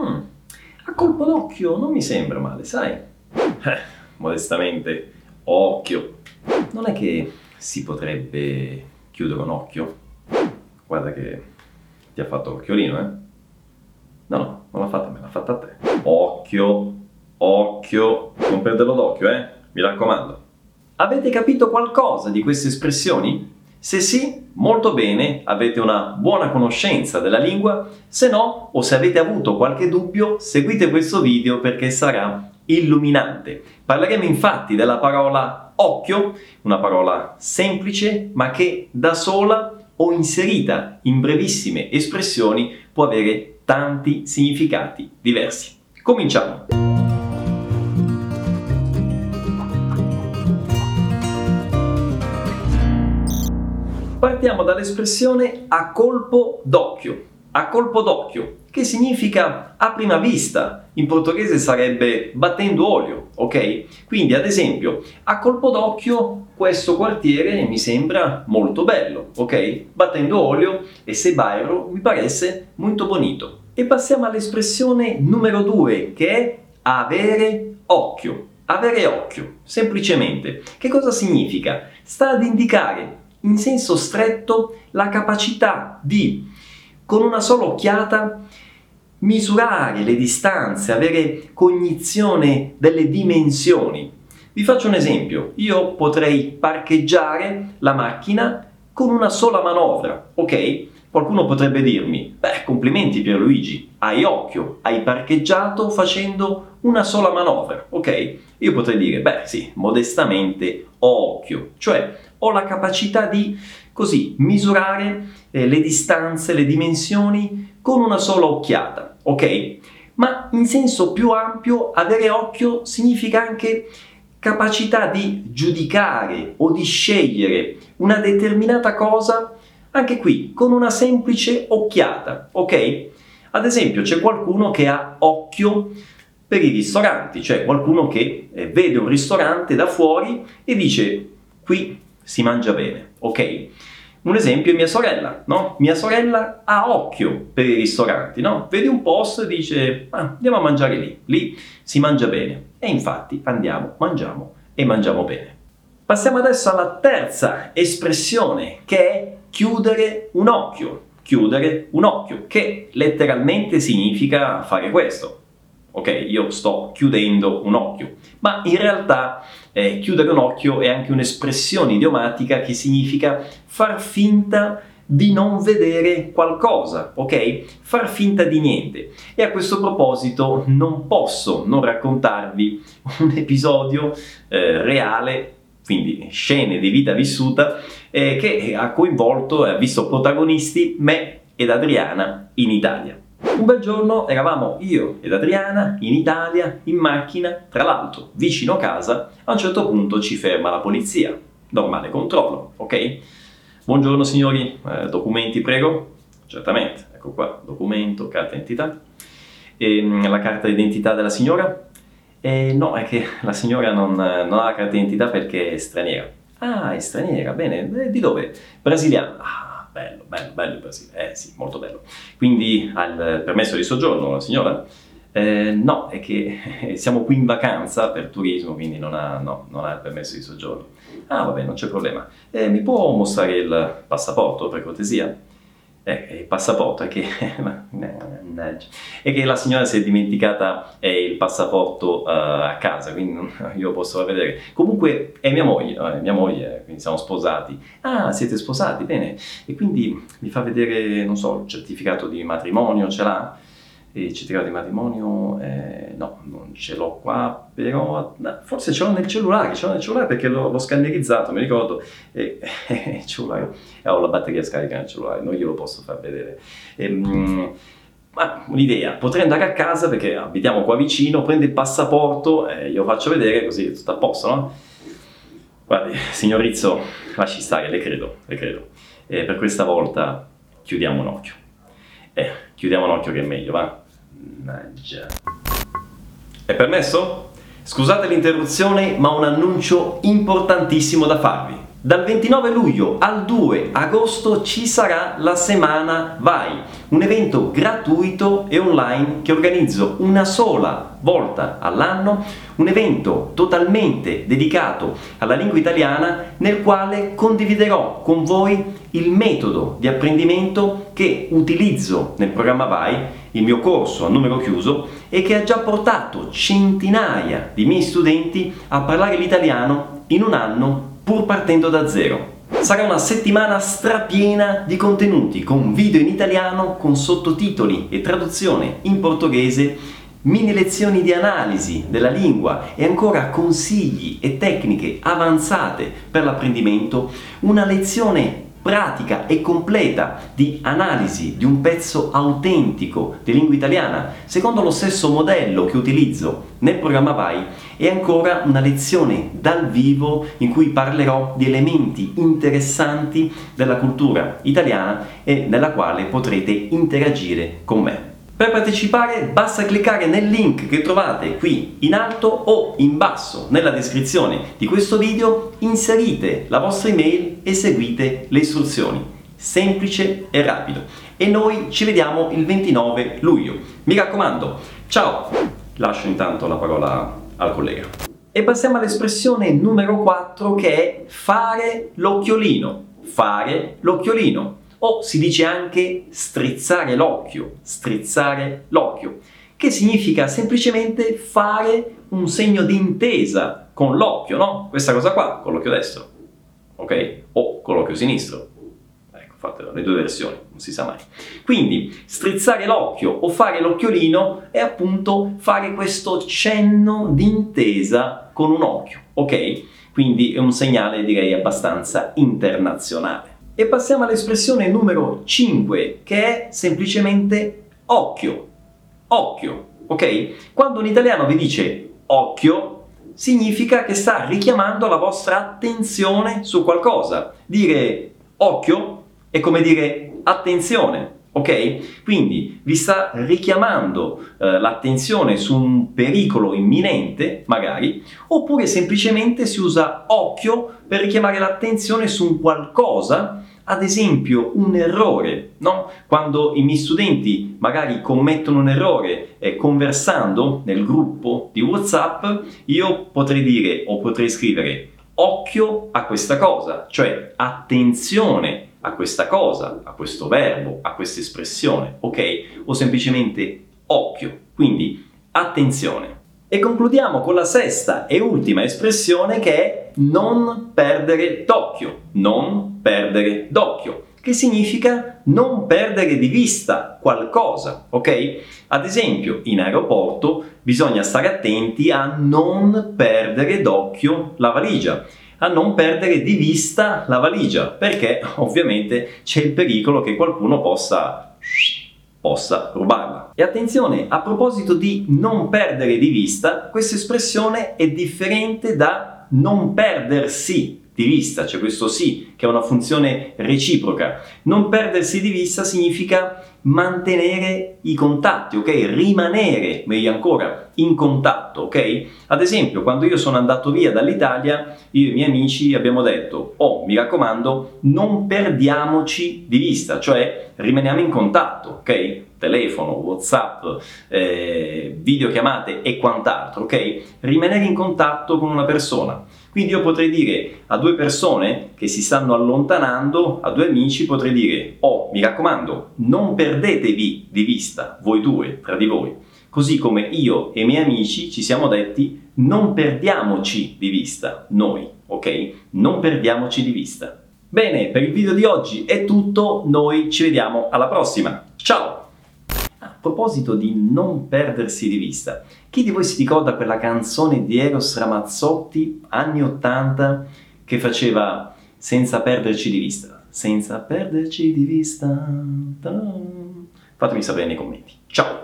Mm, a colpo d'occhio non mi sembra male, sai? Eh, modestamente, occhio. Non è che si potrebbe chiudere un occhio? Guarda che ti ha fatto l'occhiolino, eh? No, no, non l'ha fatta a me, l'ha fatta a te. Occhio, occhio, non perderlo d'occhio, eh? Mi raccomando. Avete capito qualcosa di queste espressioni? Se sì, molto bene, avete una buona conoscenza della lingua, se no, o se avete avuto qualche dubbio, seguite questo video perché sarà illuminante. Parleremo infatti della parola occhio, una parola semplice ma che da sola o inserita in brevissime espressioni può avere tanti significati diversi. Cominciamo! Partiamo dall'espressione a colpo d'occhio. A colpo d'occhio, che significa a prima vista. In portoghese sarebbe battendo olio, ok? Quindi, ad esempio, a colpo d'occhio questo quartiere mi sembra molto bello, ok? Battendo olio e se bairro mi parece molto bonito. E passiamo all'espressione numero due, che è avere occhio. Avere occhio, semplicemente. Che cosa significa? Sta ad indicare in senso stretto la capacità di, con una sola occhiata, misurare le distanze, avere cognizione delle dimensioni. Vi faccio un esempio, io potrei parcheggiare la macchina con una sola manovra, ok? Qualcuno potrebbe dirmi, beh, complimenti Pierluigi, hai occhio, hai parcheggiato facendo una sola manovra, ok? Io potrei dire, beh, sì, modestamente ho occhio, cioè ho la capacità di così misurare eh, le distanze, le dimensioni con una sola occhiata, ok? Ma in senso più ampio avere occhio significa anche capacità di giudicare o di scegliere una determinata cosa anche qui con una semplice occhiata, ok? Ad esempio c'è qualcuno che ha occhio per i ristoranti, cioè qualcuno che eh, vede un ristorante da fuori e dice qui si mangia bene, ok? Un esempio è mia sorella, no? Mia sorella ha occhio per i ristoranti, no? Vede un posto e dice ah, andiamo a mangiare lì, lì si mangia bene. E infatti andiamo, mangiamo e mangiamo bene. Passiamo adesso alla terza espressione che è chiudere un occhio. Chiudere un occhio, che letteralmente significa fare questo ok? Io sto chiudendo un occhio, ma in realtà eh, chiudere un occhio è anche un'espressione idiomatica che significa far finta di non vedere qualcosa, ok? Far finta di niente. E a questo proposito non posso non raccontarvi un episodio eh, reale, quindi scene di vita vissuta, eh, che ha coinvolto e ha visto protagonisti me ed Adriana in Italia. Un bel giorno eravamo io ed Adriana in Italia, in macchina, tra l'altro vicino casa, a un certo punto ci ferma la polizia. Normale controllo, ok? Buongiorno signori, eh, documenti prego? Certamente, ecco qua, documento, carta d'identità. E, ehm, la carta d'identità della signora? Eh, no, è che la signora non, non ha la carta d'identità perché è straniera. Ah, è straniera, bene, eh, di dove? Brasiliana. Ah, bello, bello, bello il Brasile, eh sì, molto bello. Quindi ha il permesso di soggiorno signora? Eh, no, è che siamo qui in vacanza per turismo, quindi non ha, no, non ha il permesso di soggiorno. Ah, vabbè, non c'è problema. Eh, mi può mostrare il passaporto, per cortesia? Eh, il passaporto è che, è che la signora si è dimenticata eh, il passaporto a casa, quindi io posso vedere. Comunque è mia moglie, è mia moglie, quindi siamo sposati. Ah, siete sposati, bene. E quindi mi fa vedere, non so, il certificato di matrimonio, ce l'ha? Il certificato di matrimonio, eh, no, non ce l'ho qua, però forse ce l'ho nel cellulare, ce l'ho nel cellulare perché l'ho, l'ho scannerizzato, mi ricordo, e, eh, cellulare, eh, ho la batteria scarica nel cellulare, non glielo posso far vedere. E, ehm, ma un'idea, potrei andare a casa perché abitiamo qua vicino, prendo il passaporto e glielo faccio vedere così è tutto a posto, no? Guardi, signor Rizzo, lasci stare, le credo, le credo. E per questa volta chiudiamo un occhio. Eh, chiudiamo un occhio che è meglio, va? Mannaggia. È permesso? Scusate l'interruzione, ma un annuncio importantissimo da farvi. Dal 29 luglio al 2 agosto ci sarà la settimana Vai, un evento gratuito e online che organizzo una sola volta all'anno, un evento totalmente dedicato alla lingua italiana nel quale condividerò con voi il metodo di apprendimento che utilizzo nel programma Vai, il mio corso a numero chiuso e che ha già portato centinaia di miei studenti a parlare l'italiano in un anno pur partendo da zero. Sarà una settimana strapiena di contenuti con video in italiano, con sottotitoli e traduzione in portoghese, mini lezioni di analisi della lingua e ancora consigli e tecniche avanzate per l'apprendimento, una lezione pratica e completa di analisi di un pezzo autentico di lingua italiana, secondo lo stesso modello che utilizzo nel programma Vai, e ancora una lezione dal vivo in cui parlerò di elementi interessanti della cultura italiana e nella quale potrete interagire con me. Per partecipare basta cliccare nel link che trovate qui in alto o in basso nella descrizione di questo video, inserite la vostra email e seguite le istruzioni. Semplice e rapido. E noi ci vediamo il 29 luglio. Mi raccomando, ciao! Lascio intanto la parola al collega. E passiamo all'espressione numero 4 che è fare l'occhiolino. Fare l'occhiolino o si dice anche strizzare l'occhio, strizzare l'occhio, che significa semplicemente fare un segno di intesa con l'occhio, no? Questa cosa qua, con l'occhio destro, ok? O con l'occhio sinistro. Ecco, fate le due versioni, non si sa mai. Quindi, strizzare l'occhio o fare l'occhiolino è appunto fare questo cenno di intesa con un occhio, ok? Quindi è un segnale direi abbastanza internazionale. E passiamo all'espressione numero 5, che è semplicemente occhio. Occhio, ok? Quando un italiano vi dice occhio, significa che sta richiamando la vostra attenzione su qualcosa. Dire occhio è come dire attenzione. Ok? Quindi vi sta richiamando eh, l'attenzione su un pericolo imminente, magari, oppure semplicemente si usa occhio per richiamare l'attenzione su un qualcosa, ad esempio un errore, no? Quando i miei studenti magari commettono un errore eh, conversando nel gruppo di WhatsApp, io potrei dire o potrei scrivere occhio a questa cosa, cioè attenzione a questa cosa, a questo verbo, a questa espressione, ok? O semplicemente occhio. Quindi attenzione. E concludiamo con la sesta e ultima espressione che è non perdere d'occhio. Non perdere d'occhio che significa non perdere di vista qualcosa, ok? Ad esempio, in aeroporto bisogna stare attenti a non perdere d'occhio la valigia a non perdere di vista la valigia, perché ovviamente c'è il pericolo che qualcuno possa possa rubarla. E attenzione, a proposito di non perdere di vista, questa espressione è differente da non perdersi di vista, c'è questo sì che è una funzione reciproca. Non perdersi di vista significa mantenere i contatti, ok? Rimanere, meglio ancora, in contatto, ok? Ad esempio, quando io sono andato via dall'Italia, io e i miei amici abbiamo detto, oh, mi raccomando, non perdiamoci di vista, cioè rimaniamo in contatto, ok? Telefono, WhatsApp, eh, videochiamate e quant'altro, ok? Rimanere in contatto con una persona. Quindi io potrei dire a due persone che si stanno allontanando, a due amici, potrei dire, oh, mi raccomando, non perdetevi di vista, voi due, tra di voi. Così come io e i miei amici ci siamo detti, non perdiamoci di vista, noi, ok? Non perdiamoci di vista. Bene, per il video di oggi è tutto, noi ci vediamo alla prossima. Proposito di non perdersi di vista, chi di voi si ricorda quella canzone di Eros Ramazzotti, anni 80, che faceva senza perderci di vista? Senza perderci di vista. Fatemi sapere nei commenti. Ciao!